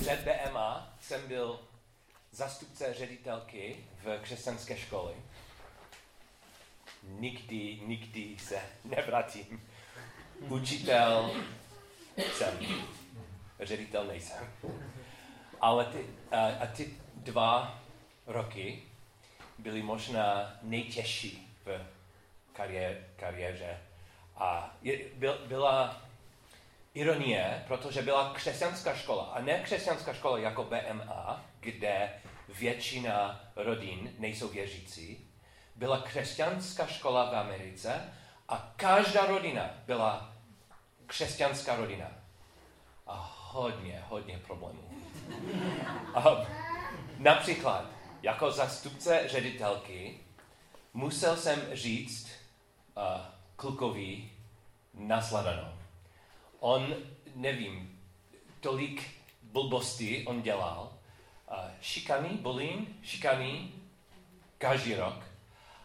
před BMA jsem byl zastupce ředitelky v křesťanské škole. Nikdy, nikdy se nevrátím. Učitel jsem, ředitel nejsem. Ale ty, a, a ty dva roky byly možná nejtěžší v kariéře. A je, byl, byla ironie, protože byla křesťanská škola. A ne křesťanská škola jako BMA, kde většina rodin nejsou věřící. Byla křesťanská škola v Americe a každá rodina byla křesťanská rodina. A hodně, hodně problémů. A například, jako zastupce ředitelky, musel jsem říct uh, klukovi nasladanou. On, nevím, tolik blbosti on dělal. Šikany, bullying, šikany, každý rok.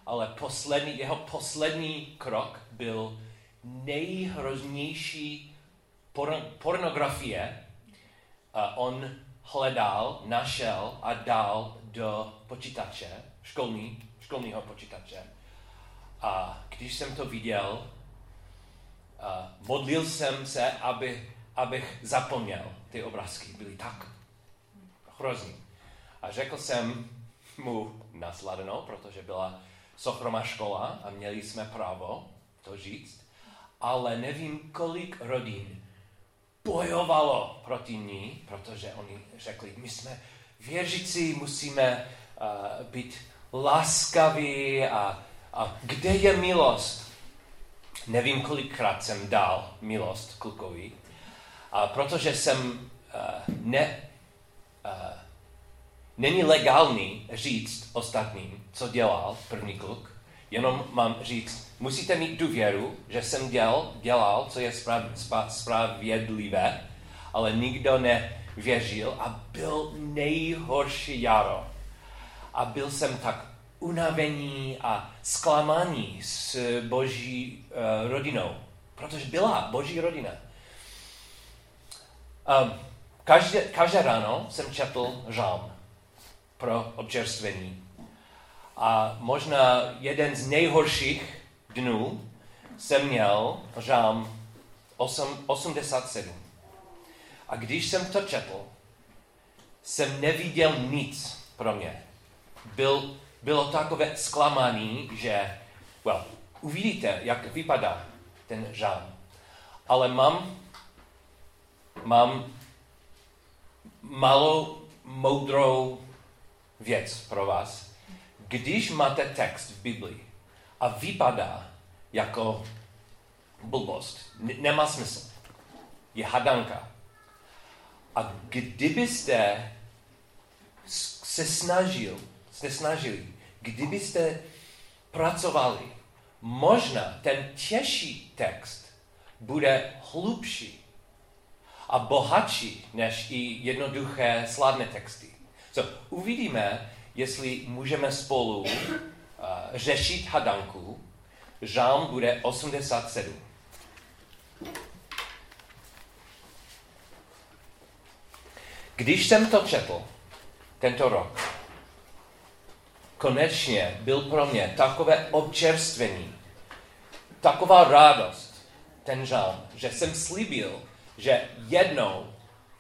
Ale poslední, jeho poslední krok byl nejhroznější porn, pornografie. On hledal, našel a dal do počítače, školní, školního počítače. A když jsem to viděl, modlil jsem se, aby, abych zapomněl. Ty obrázky byly tak hrozný. A řekl jsem mu nasladenou, protože byla soukromá škola a měli jsme právo to říct, ale nevím, kolik rodin bojovalo proti ní, protože oni řekli, my jsme věřící, musíme uh, být laskaví a, a kde je milost? Nevím, kolikrát jsem dal milost klukovi, a protože jsem uh, ne, uh, není legální říct ostatním, co dělal první kluk, jenom mám říct, musíte mít důvěru, že jsem dělal, dělal co je sprav, spravedlivé, ale nikdo nevěřil a byl nejhorší jaro. A byl jsem tak unavený a zklamaný s boží uh, rodinou, protože byla boží rodina. Um, každé, každé ráno jsem četl žálm pro občerstvení. A možná jeden z nejhorších dnů jsem měl žálm 87. A když jsem to četl, jsem neviděl nic pro mě. Byl, bylo takové zklamání, že, well, uvidíte, jak vypadá ten žálm. Ale mám, mám malou moudrou věc pro vás. Když máte text v Biblii a vypadá jako blbost, nemá smysl, je hadanka. A kdybyste se snažil, se snažili, kdybyste pracovali, možná ten těžší text bude hlubší a bohatší než i jednoduché slavné texty. So, uvidíme, jestli můžeme spolu uh, řešit hadanku. Žálm bude 87. Když jsem to četl tento rok, konečně byl pro mě takové občerstvení, taková radost, ten žálm, že jsem slíbil, že jednou,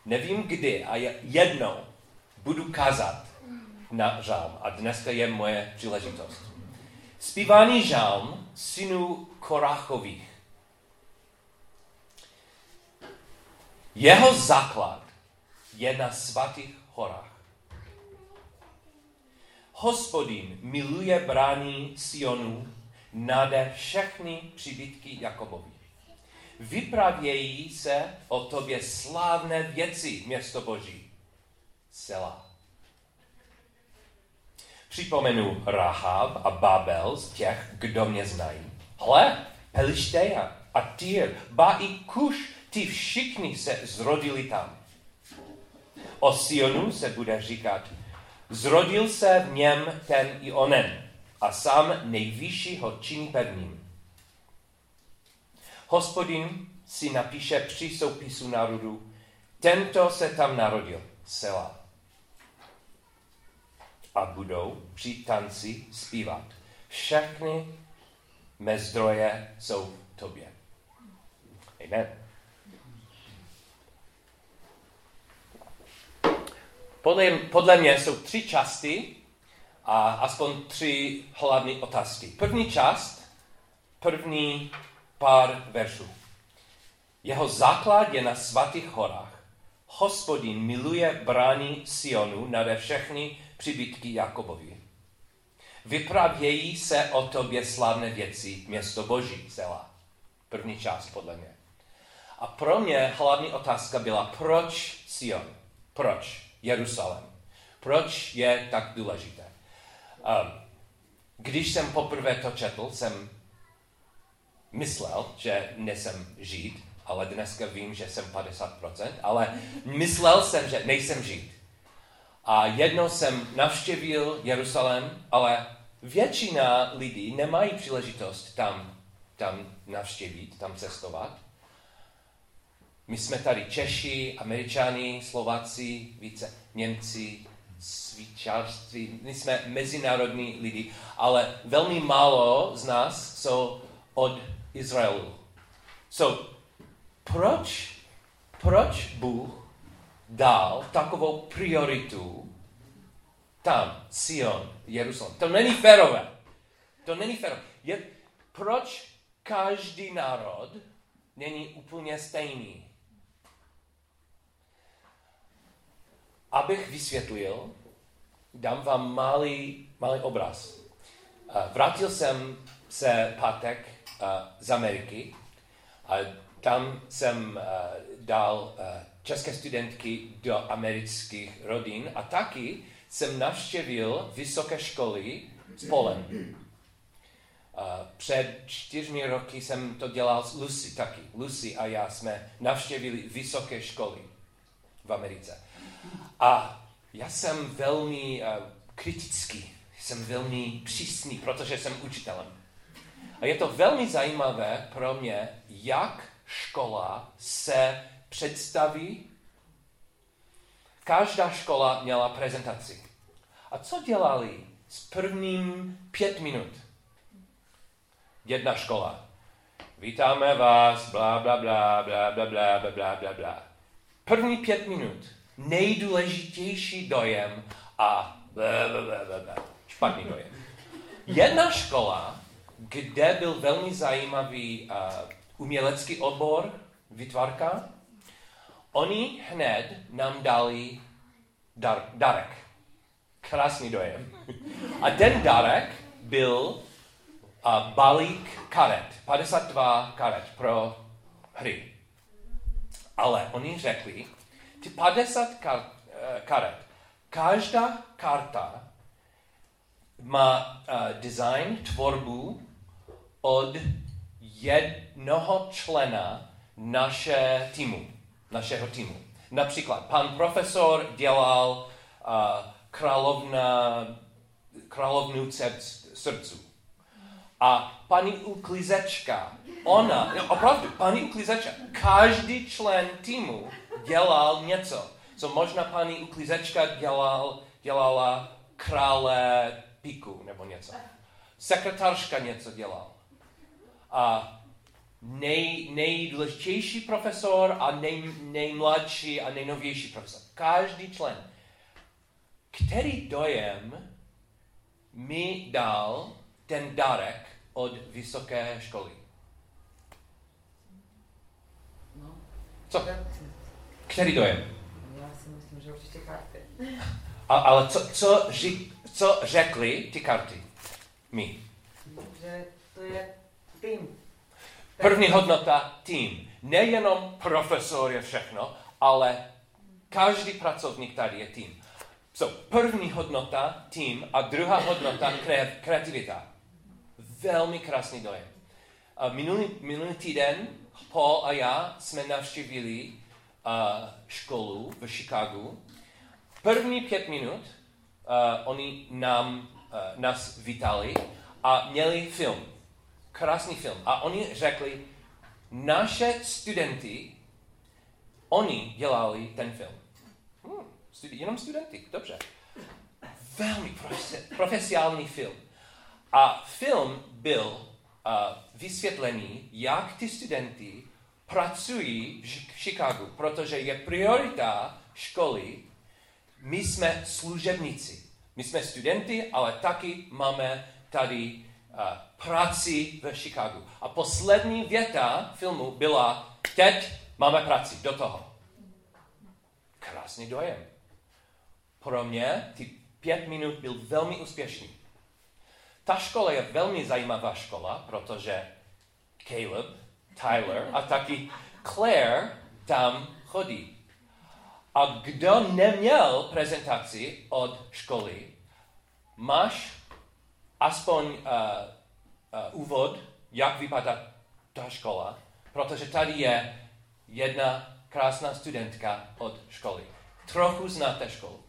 nevím kdy, a jednou budu kázat na žálm. A dneska je moje příležitost. Zpívaný žálm synů Korachových. Jeho základ je na svatých horách. Hospodin miluje brání Sionu nade všechny přibytky Jakobovi. Vypravějí se o tobě slávné věci, město Boží. Sela. Připomenu Rahab a Babel z těch, kdo mě znají. Hle, Pelišteja a Tyr, ba i Kuš, ty všichni se zrodili tam. O Sionu se bude říkat, zrodil se v něm ten i onen a sám nejvyšší ho činí pevným. Hospodin si napíše při soupisu národu, tento se tam narodil, Sela. A budou při tanci zpívat. Všechny mé zdroje jsou v tobě. Amen. Podle, podle mě jsou tři části a aspoň tři hlavní otázky. První část, první pár veršů. Jeho základ je na svatých horách. Hospodin miluje brání Sionu nade všechny přibytky Jakobovi. Vypravějí se o tobě slavné věci, město Boží, Zela. První část podle mě. A pro mě hlavní otázka byla, proč Sion? Proč Jeruzalém? Proč je tak důležité? Um, když jsem poprvé to četl, jsem myslel, že nesem žít, ale dneska vím, že jsem 50%, ale myslel jsem, že nejsem žít. A jednou jsem navštěvil Jeruzalém, ale většina lidí nemají příležitost tam, tam navštěvit, tam cestovat. My jsme tady Češi, Američani, Slováci, více Němci, svíčářství, my jsme mezinárodní lidi, ale velmi málo z nás jsou od Izraelu. So, proč, proč Bůh dal takovou prioritu tam, Sion, Jeruzalém? To není férové. To není férové. Je, proč každý národ není úplně stejný? Abych vysvětlil, dám vám malý, malý obraz. Vrátil jsem se pátek z Ameriky a tam jsem dal české studentky do amerických rodin a taky jsem navštěvil vysoké školy z Polen. Před čtyřmi roky jsem to dělal s Lucy taky. Lucy a já jsme navštěvili vysoké školy v Americe. A já jsem velmi uh, kritický, jsem velmi přísný, protože jsem učitelem. A je to velmi zajímavé pro mě, jak škola se představí. Každá škola měla prezentaci. A co dělali s prvním pět minut? Jedna škola. Vítáme vás, bla, bla, bla, bla, bla, bla, bla, bla, bla. První pět minut nejdůležitější dojem a špatný dojem. Jedna škola, kde byl velmi zajímavý uh, umělecký obor, vytvarka, oni hned nám dali dar, darek. Krásný dojem. A ten darek byl uh, balík karet, 52 karet pro hry. Ale oni řekli, ty 50 kar, eh, karet, každá karta má uh, design, tvorbu od jednoho člena naše týmu, našeho týmu. Například pan profesor dělal uh, královna, královnu srdců. A paní uklízečka, ona, opravdu, paní uklízečka, každý člen týmu dělal něco. Co možná paní uklízečka dělal, dělala krále piku nebo něco. Sekretářka něco dělal. A nej, nejdůležitější profesor a nej, nejmladší a nejnovější profesor. Každý člen. Který dojem mi dal ten dárek od vysoké školy? No. Co? Který dojem? Já si myslím, že určitě karty. A, ale co, co, ři, co řekli ty karty? My. Že to je tým. První hodnota tým. Nejenom profesor je všechno, ale každý pracovník tady je tým. So, první hodnota tým a druhá hodnota kreativita. Velmi krásný dojem. A minulý, minulý týden Paul a já jsme navštívili školu v Chicagu. První pět minut oni nám, nás vítali a měli film. Krásný film. A oni řekli, naše studenty, oni dělali ten film. Hmm, Studi- jenom studenty, dobře. Velmi profe- profesionální film. A film byl uh, vysvětlený, jak ty studenty pracují v Ch- Chicagu, protože je priorita školy, my jsme služebníci. My jsme studenty, ale taky máme tady uh, práci v Chicagu. A poslední věta filmu byla, teď máme práci, do toho. Krásný dojem. Pro mě ty pět minut byl velmi úspěšný. Ta škola je velmi zajímavá škola, protože Caleb, Tyler a taky Claire tam chodí. A kdo neměl prezentaci od školy, máš aspoň uh, uh, úvod, jak vypadá ta škola, protože tady je jedna krásná studentka od školy. Trochu znáte školu.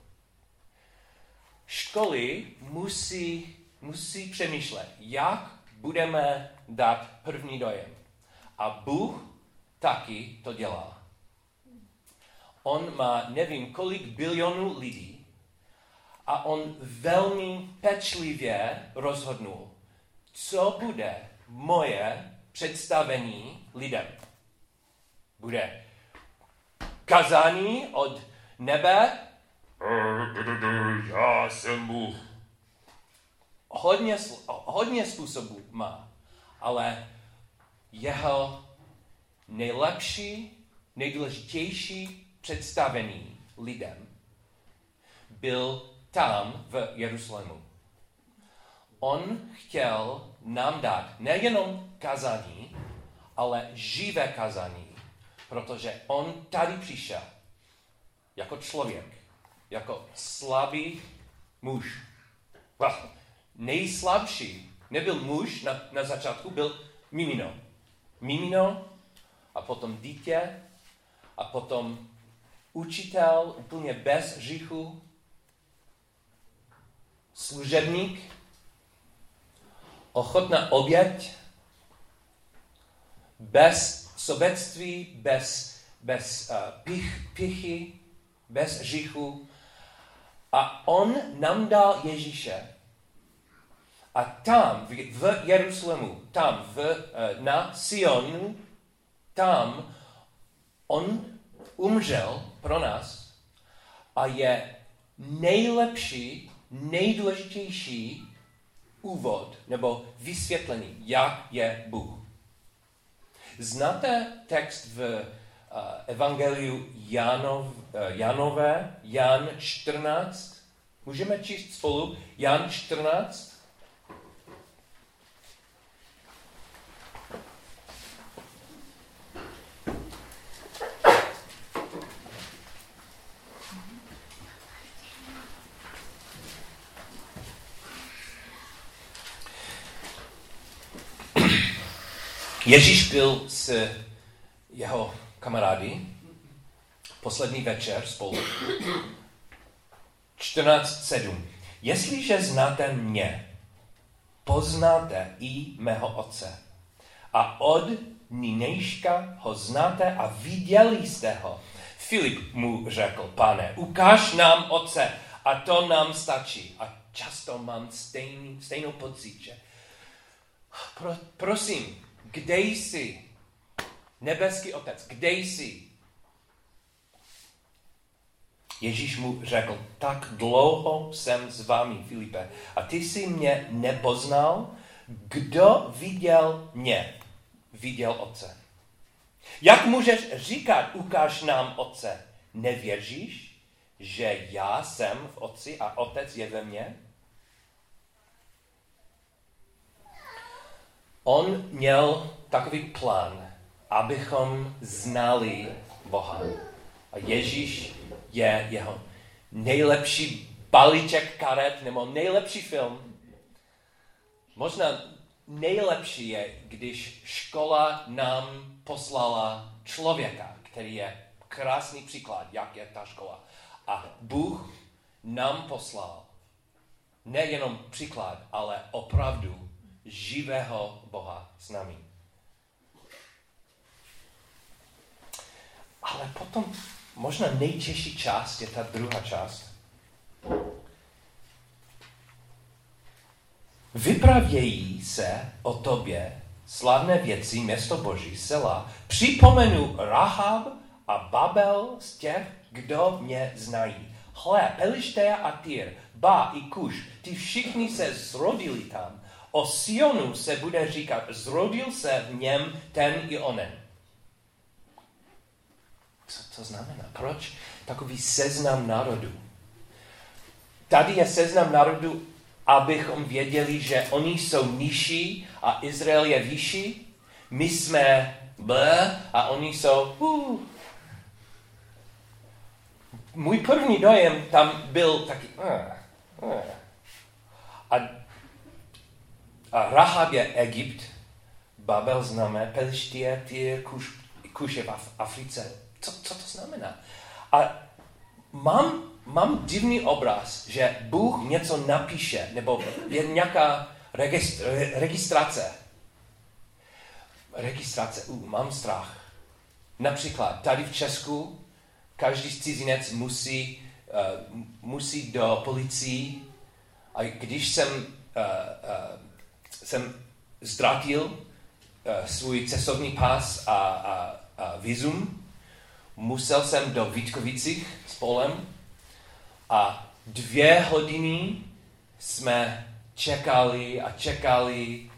Školy musí, musí přemýšlet, jak budeme dát první dojem. A Bůh taky to dělá. On má nevím kolik bilionů lidí a on velmi pečlivě rozhodnul, co bude moje představení lidem. Bude kazání od nebe, já jsem Bůh. Hodně, hodně způsobů má, ale jeho nejlepší, nejdůležitější představení lidem byl tam v Jeruzalému. On chtěl nám dát nejenom kazání, ale živé kazání, protože on tady přišel jako člověk, jako slabý muž. Nejslabší nebyl muž na, na začátku, byl mimino. Mimino a potom dítě a potom učitel úplně bez říchu, služebník, ochotná oběť, bez sobectví, bez, bez uh, pich, pichy, bez říchu. A on nám dal Ježíše. A tam, v, v Jeruzalému, tam, v, uh, na Sionu, tam on umřel pro nás a je nejlepší, nejdůležitější úvod nebo vysvětlení, jak je Bůh. Znáte text v uh, Evangeliu Janov, uh, Janové, Jan 14? Můžeme číst spolu Jan 14? Ježíš byl s jeho kamarády poslední večer spolu. 14.7. Jestliže znáte mě, poznáte i mého otce. A od nynějška ho znáte a viděli jste ho. Filip mu řekl, pane, ukáž nám otce a to nám stačí. A často mám stejný, stejnou pocit, že pro, prosím, kde jsi? Nebeský otec, kde jsi? Ježíš mu řekl, tak dlouho jsem s vámi, Filipe, a ty jsi mě nepoznal? Kdo viděl mě, viděl otce. Jak můžeš říkat, ukáž nám otce? Nevěříš, že já jsem v otci a otec je ve mně? On měl takový plán, abychom znali Boha. A Ježíš je jeho nejlepší balíček karet nebo nejlepší film. Možná nejlepší je, když škola nám poslala člověka, který je krásný příklad, jak je ta škola. A Bůh nám poslal nejenom příklad, ale opravdu živého Boha s námi. Ale potom možná nejtěžší část je ta druhá část. Vypravějí se o tobě slavné věci město Boží, sela. Připomenu Rahab a Babel z těch, kdo mě znají. Hle, Pelištea a Tyr, Ba i Kuš, ty všichni se zrodili tam. O Sionu se bude říkat, zrodil se v něm ten i onen. Co to znamená? Proč takový seznam národů? Tady je seznam národů, abychom věděli, že oni jsou nižší a Izrael je vyšší. My jsme B a oni jsou uh. Můj první dojem tam byl taky uh, uh. A, a Rahab je Egypt, Babel známe, Pelštie, Tyr, Kuš, Kuš je v Africe. Co, co to znamená? A mám, mám divný obraz, že Bůh něco napíše, nebo je nějaká registr, registrace. Registrace, uh, mám strach. Například tady v Česku každý cizinec musí, uh, musí do policii a když jsem, uh, uh, jsem ztratil uh, svůj cestovní pas a, a, a vizum, musel jsem do Vítkovicích s Polem a dvě hodiny jsme čekali a čekali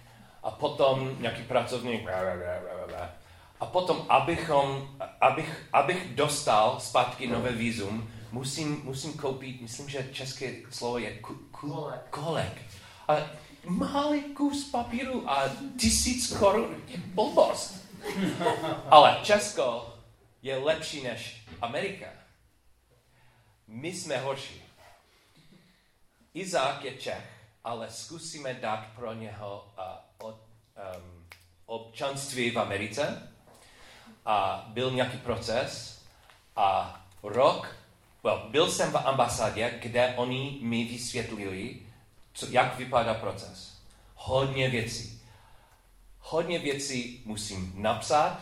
a potom nějaký pracovník a potom, abychom, abych, abych dostal zpátky nové vízum, musím, musím koupit, myslím, že české slovo je ku, ku, kolek. kolek. A malý kus papíru a tisíc korun, je blbost. Ale Česko je lepší než Amerika. My jsme horší. Izák je Čech, ale zkusíme dát pro něho uh, od, um, občanství v Americe. A byl nějaký proces a rok, well, byl jsem v ambasádě, kde oni mi vysvětlili, co, jak vypadá proces. Hodně věcí. Hodně věcí musím napsat,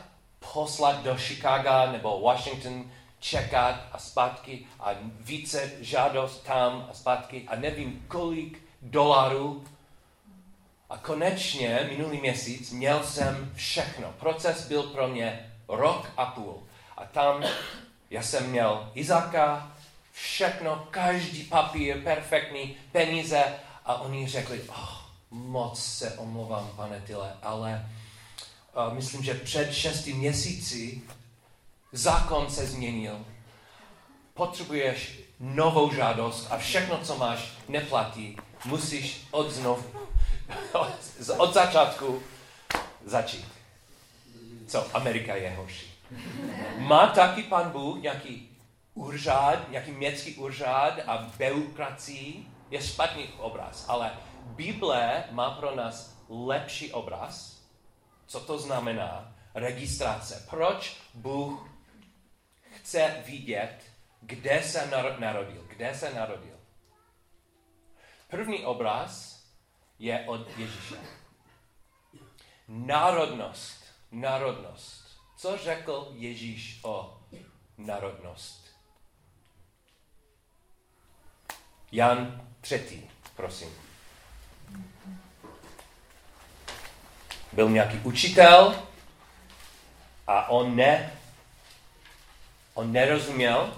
poslat do Chicago nebo Washington, čekat a zpátky a více žádost tam a zpátky a nevím kolik dolarů. A konečně minulý měsíc měl jsem všechno. Proces byl pro mě rok a půl. A tam já jsem měl Izaka, všechno, každý papír, perfektní, peníze. A oni řekli, oh, moc se omlouvám, pane Tyle, ale uh, myslím, že před šesti měsíci zákon se změnil. Potřebuješ novou žádost a všechno, co máš, neplatí. Musíš od znovu, od začátku začít. Co? Amerika je horší. Má taky pan Bůh nějaký úřad, nějaký městský úřad a byrokracii? Je špatný obraz, ale Bible má pro nás lepší obraz. Co to znamená? Registrace. Proč Bůh chce vidět, kde se narodil? Kde se narodil? První obraz je od Ježíše. Národnost. Národnost. Co řekl Ježíš o národnost? Jan 3. Prosím. Byl nějaký učitel a on ne, on nerozuměl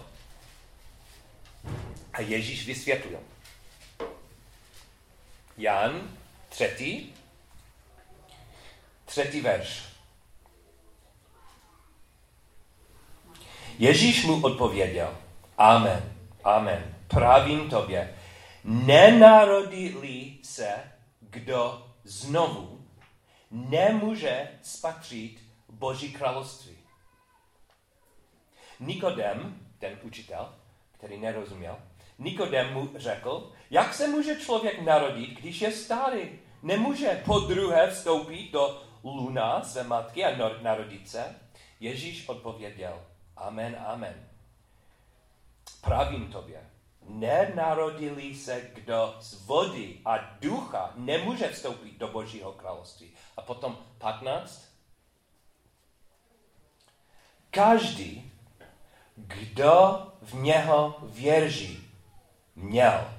a Ježíš vysvětlil. Jan, třetí, třetí verš. Ježíš mu odpověděl, Amen, Amen, pravím tobě, nenarodí se kdo znovu, nemůže spatřit Boží království. Nikodem, ten učitel, který nerozuměl, Nikodem mu řekl, jak se může člověk narodit, když je starý? Nemůže po druhé vstoupit do luna své matky a narodit se? Ježíš odpověděl, amen, amen. Pravím tobě, nenarodili se kdo z vody a ducha, nemůže vstoupit do Božího království. A potom 15. Každý, kdo v něho věří, měl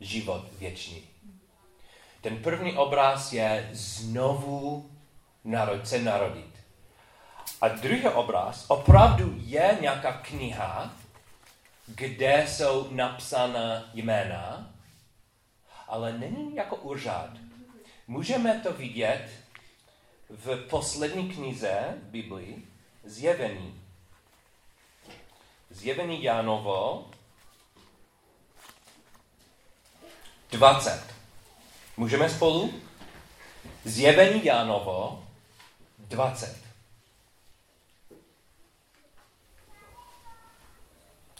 život věčný. Ten první obraz je znovu narod, se narodit. A druhý obraz opravdu je nějaká kniha, kde jsou napsána jména, ale není jako úřad. Můžeme to vidět v poslední knize v Biblii, Zjevení. Zjevení Jánovo 20. Můžeme spolu? Zjevení Jánovo 20.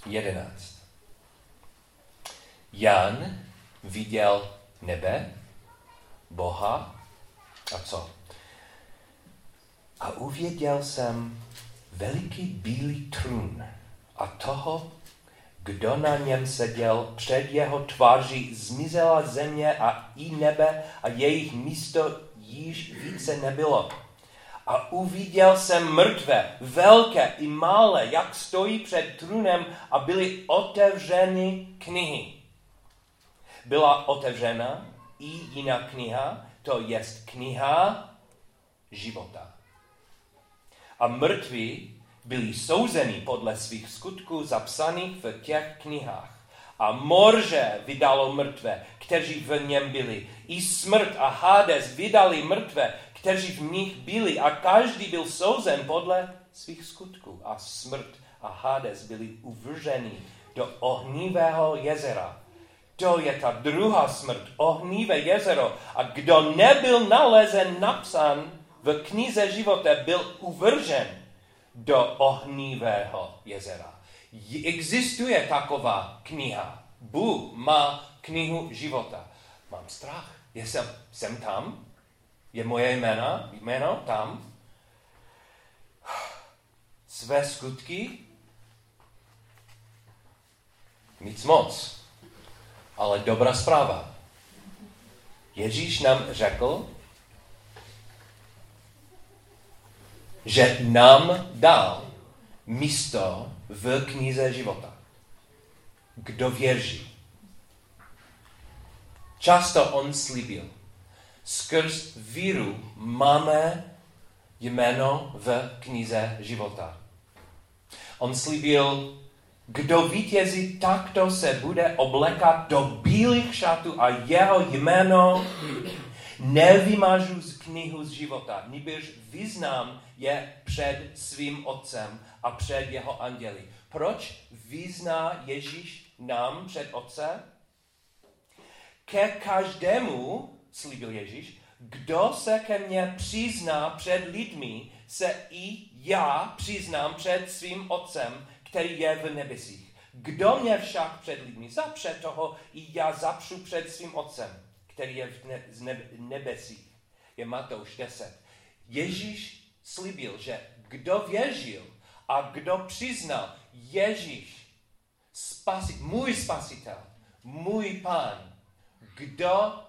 11. Jan viděl nebe, Boha a co? A uvěděl jsem veliký bílý trůn a toho, kdo na něm seděl, před jeho tváří zmizela země a i nebe a jejich místo již více nebylo. A uviděl jsem mrtvé, velké i malé, jak stojí před trůnem a byly otevřeny knihy. Byla otevřena i jiná kniha, to je kniha života. A mrtví byli souzeni podle svých skutků zapsaných v těch knihách. A morže vydalo mrtvé, kteří v něm byli. I smrt a Hades vydali mrtvé, kteří v nich byli. A každý byl souzen podle svých skutků. A smrt a Hades byli uvrženi do ohnivého jezera. To je ta druhá smrt, ohnivé jezero. A kdo nebyl nalezen napsán v knize života, byl uvržen do ohnívého jezera. Existuje taková kniha. Bůh má knihu života. Mám strach. Jsem, jsem tam? Je moje jméno, jméno tam? Své skutky? Nic moc. Ale dobrá zpráva. Ježíš nám řekl, že nám dal místo v knize života. Kdo věří? Často on slíbil. Skrz víru máme jméno v knize života. On slíbil, kdo vítězí, takto se bude oblekat do bílých šatů a jeho jméno nevymažu z knihu z života, nebož vyznám je před svým otcem a před jeho anděli. Proč vyzná Ježíš nám před otcem? Ke každému, slíbil Ježíš, kdo se ke mně přizná před lidmi, se i já přiznám před svým otcem, který je v nebesích. Kdo mě však před lidmi zapře toho, i já zapřu před svým otcem který je v ne, z nebe, nebesích. Je Matouš 10. Ježíš slíbil, že kdo věřil a kdo přiznal Ježíš, spasi, můj spasitel, můj pán, kdo,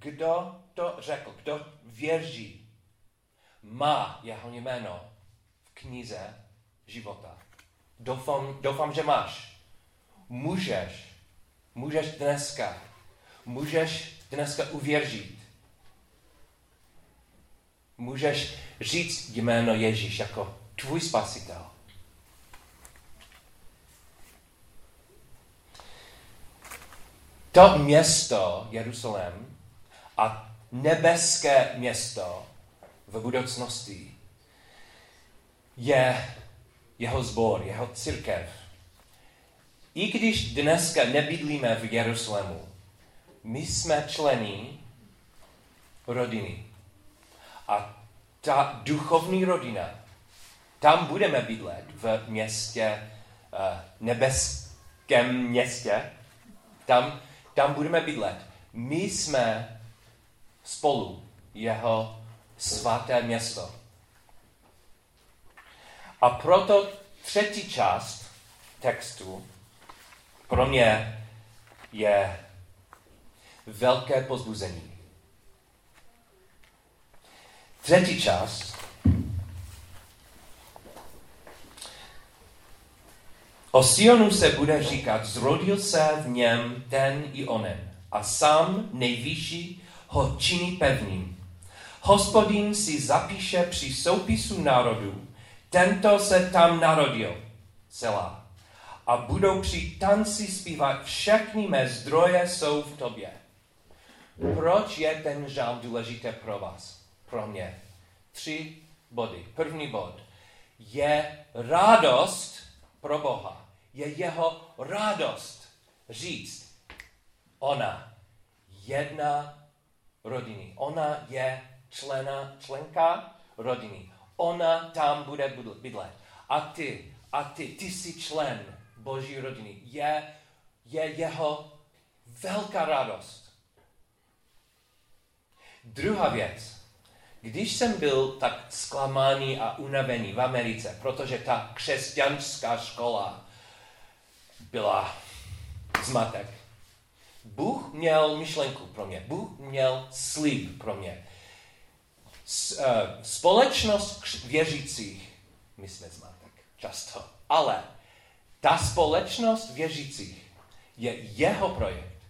kdo to řekl, kdo věří, má jeho jméno v knize života. Doufám, doufám, že máš. Můžeš, můžeš dneska můžeš dneska uvěřit. Můžeš říct jméno Ježíš jako tvůj spasitel. To město Jeruzalém a nebeské město v budoucnosti je jeho zbor, jeho církev. I když dneska nebydlíme v Jeruzalému, my jsme členy rodiny. A ta duchovní rodina, tam budeme bydlet v městě, uh, nebeském městě, tam, tam budeme bydlet. My jsme spolu jeho svaté město. A proto třetí část textu pro mě je velké pozbuzení. Třetí část O Sionu se bude říkat, zrodil se v něm ten i onen a sám nejvyšší ho činí pevným. Hospodin si zapíše při soupisu národů, tento se tam narodil, celá. A budou při tanci zpívat, všechny mé zdroje jsou v tobě. Proč je ten žál důležité pro vás, pro mě? Tři body. První bod je radost pro Boha. Je jeho radost říct, ona jedna rodiny. Ona je člena, členka rodiny. Ona tam bude bydlet. A ty, a ty, ty jsi člen Boží rodiny. Je, je jeho velká radost. Druhá věc. Když jsem byl tak zklamaný a unavený v Americe, protože ta křesťanská škola byla zmatek, Bůh měl myšlenku pro mě, Bůh měl slib pro mě. Eh, společnost věřících, my jsme zmatek, často, ale ta společnost věřících je jeho projekt,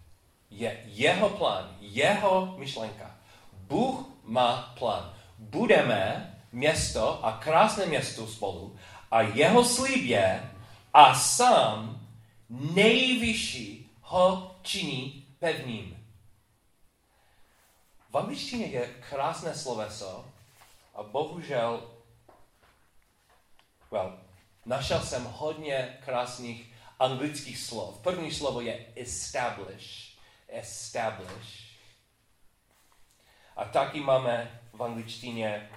je jeho plán, jeho myšlenka. Bůh má plán. Budeme město a krásné město spolu a jeho slib je a sám nejvyšší ho činí pevným. V angličtině je krásné sloveso a bohužel, well, našel jsem hodně krásných anglických slov. První slovo je establish. Establish. A taky máme v angličtině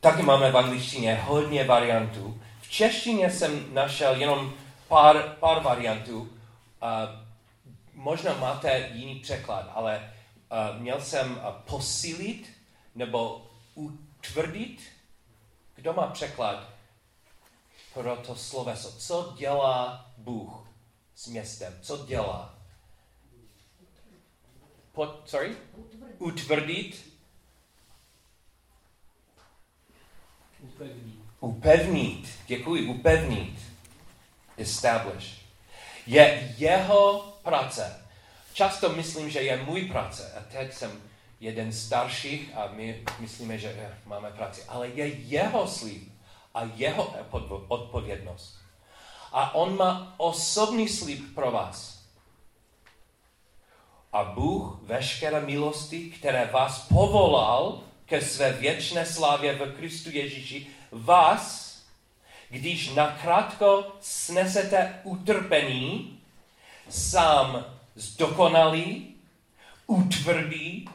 taky máme v angličtině hodně variantů. Češtině jsem našel jenom pár, pár variantů. Uh, možná máte jiný překlad, ale uh, měl jsem posílit nebo utvrdit. Kdo má překlad pro to sloveso? Co dělá Bůh s městem? Co dělá? Pot, sorry? Utvrdit. Upevnit. Upevnit. Děkuji, upevnit. Establish. Je jeho práce. Často myslím, že je můj práce. A teď jsem jeden starších a my myslíme, že eh, máme práci. Ale je jeho slib a jeho odpovědnost. A on má osobní slib pro vás. A Bůh veškeré milosti, které vás povolal ke své věčné slávě v Kristu Ježíši, vás, když nakrátko snesete utrpení, sám zdokonalí, utvrdí,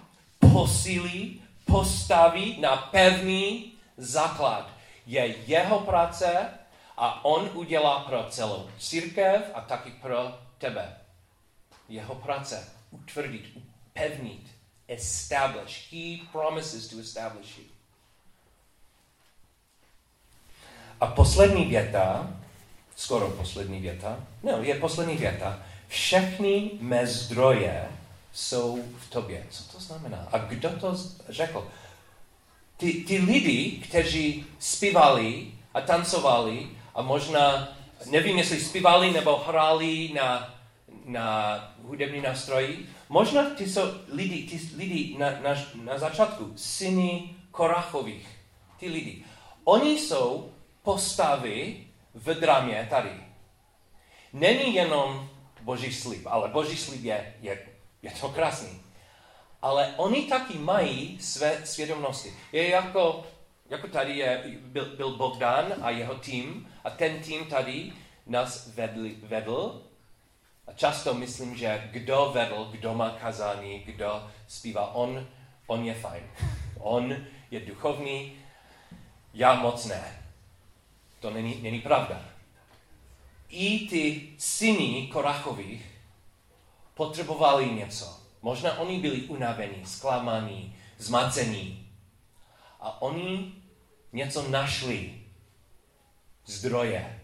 posílí, postaví na pevný základ. Je jeho práce a on udělá pro celou církev a taky pro tebe. Jeho práce utvrdit, upevnit, establish. He promises to establish you. A poslední věta, skoro poslední věta, no, je poslední věta. Všechny mé zdroje jsou v tobě. Co to znamená? A kdo to řekl? Ty, ty lidi, kteří zpívali a tancovali a možná, nevím, jestli zpívali nebo hráli na, na hudební nástroji, možná ty jsou lidi, ty lidi na, na, na začátku, syny Korachových, ty lidi. Oni jsou postavy v dramě tady. Není jenom boží slib, ale boží slib je, je, je to krásný. Ale oni taky mají své svědomnosti. Je jako, jako tady je, byl, byl Bogdan a jeho tým a ten tým tady nás vedl, vedl a často myslím, že kdo vedl, kdo má kazání, kdo zpívá, on, on je fajn. On je duchovní, já moc ne. To není, není pravda. I ty syny Korachových potřebovali něco. Možná oni byli unavení, zklamaní, zmacení. A oni něco našli. Zdroje,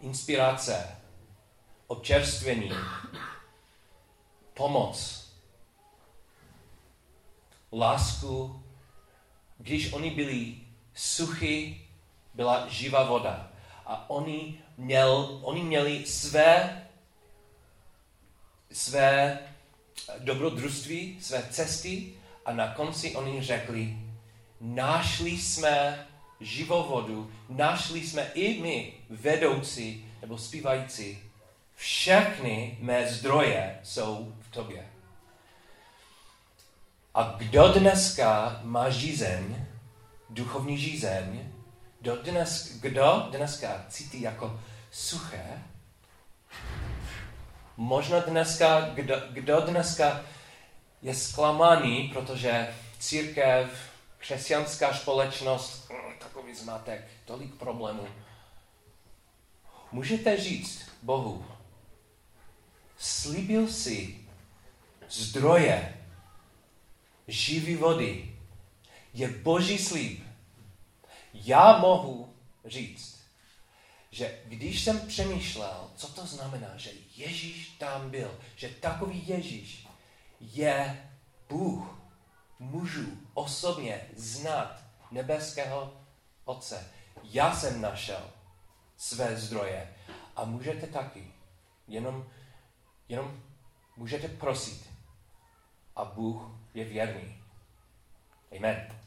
inspirace, občerstvení, pomoc, lásku. Když oni byli suchy byla živá voda. A oni, měl, oni měli své, své dobrodružství, své cesty a na konci oni řekli, našli jsme živou vodu, našli jsme i my, vedoucí nebo zpívající, všechny mé zdroje jsou v tobě. A kdo dneska má žízeň, duchovní žízeň, kdo, dnes, kdo dneska cítí jako suché, možná dneska, kdo, kdo dneska je zklamaný, protože církev, křesťanská společnost, mm, takový zmatek, tolik problémů. Můžete říct Bohu, slíbil si zdroje živý vody. Je boží slíb. Já mohu říct, že když jsem přemýšlel, co to znamená, že Ježíš tam byl, že takový Ježíš je Bůh, můžu osobně znát nebeského Otce. Já jsem našel své zdroje a můžete taky. Jenom, jenom můžete prosit a Bůh je věrný. Amen.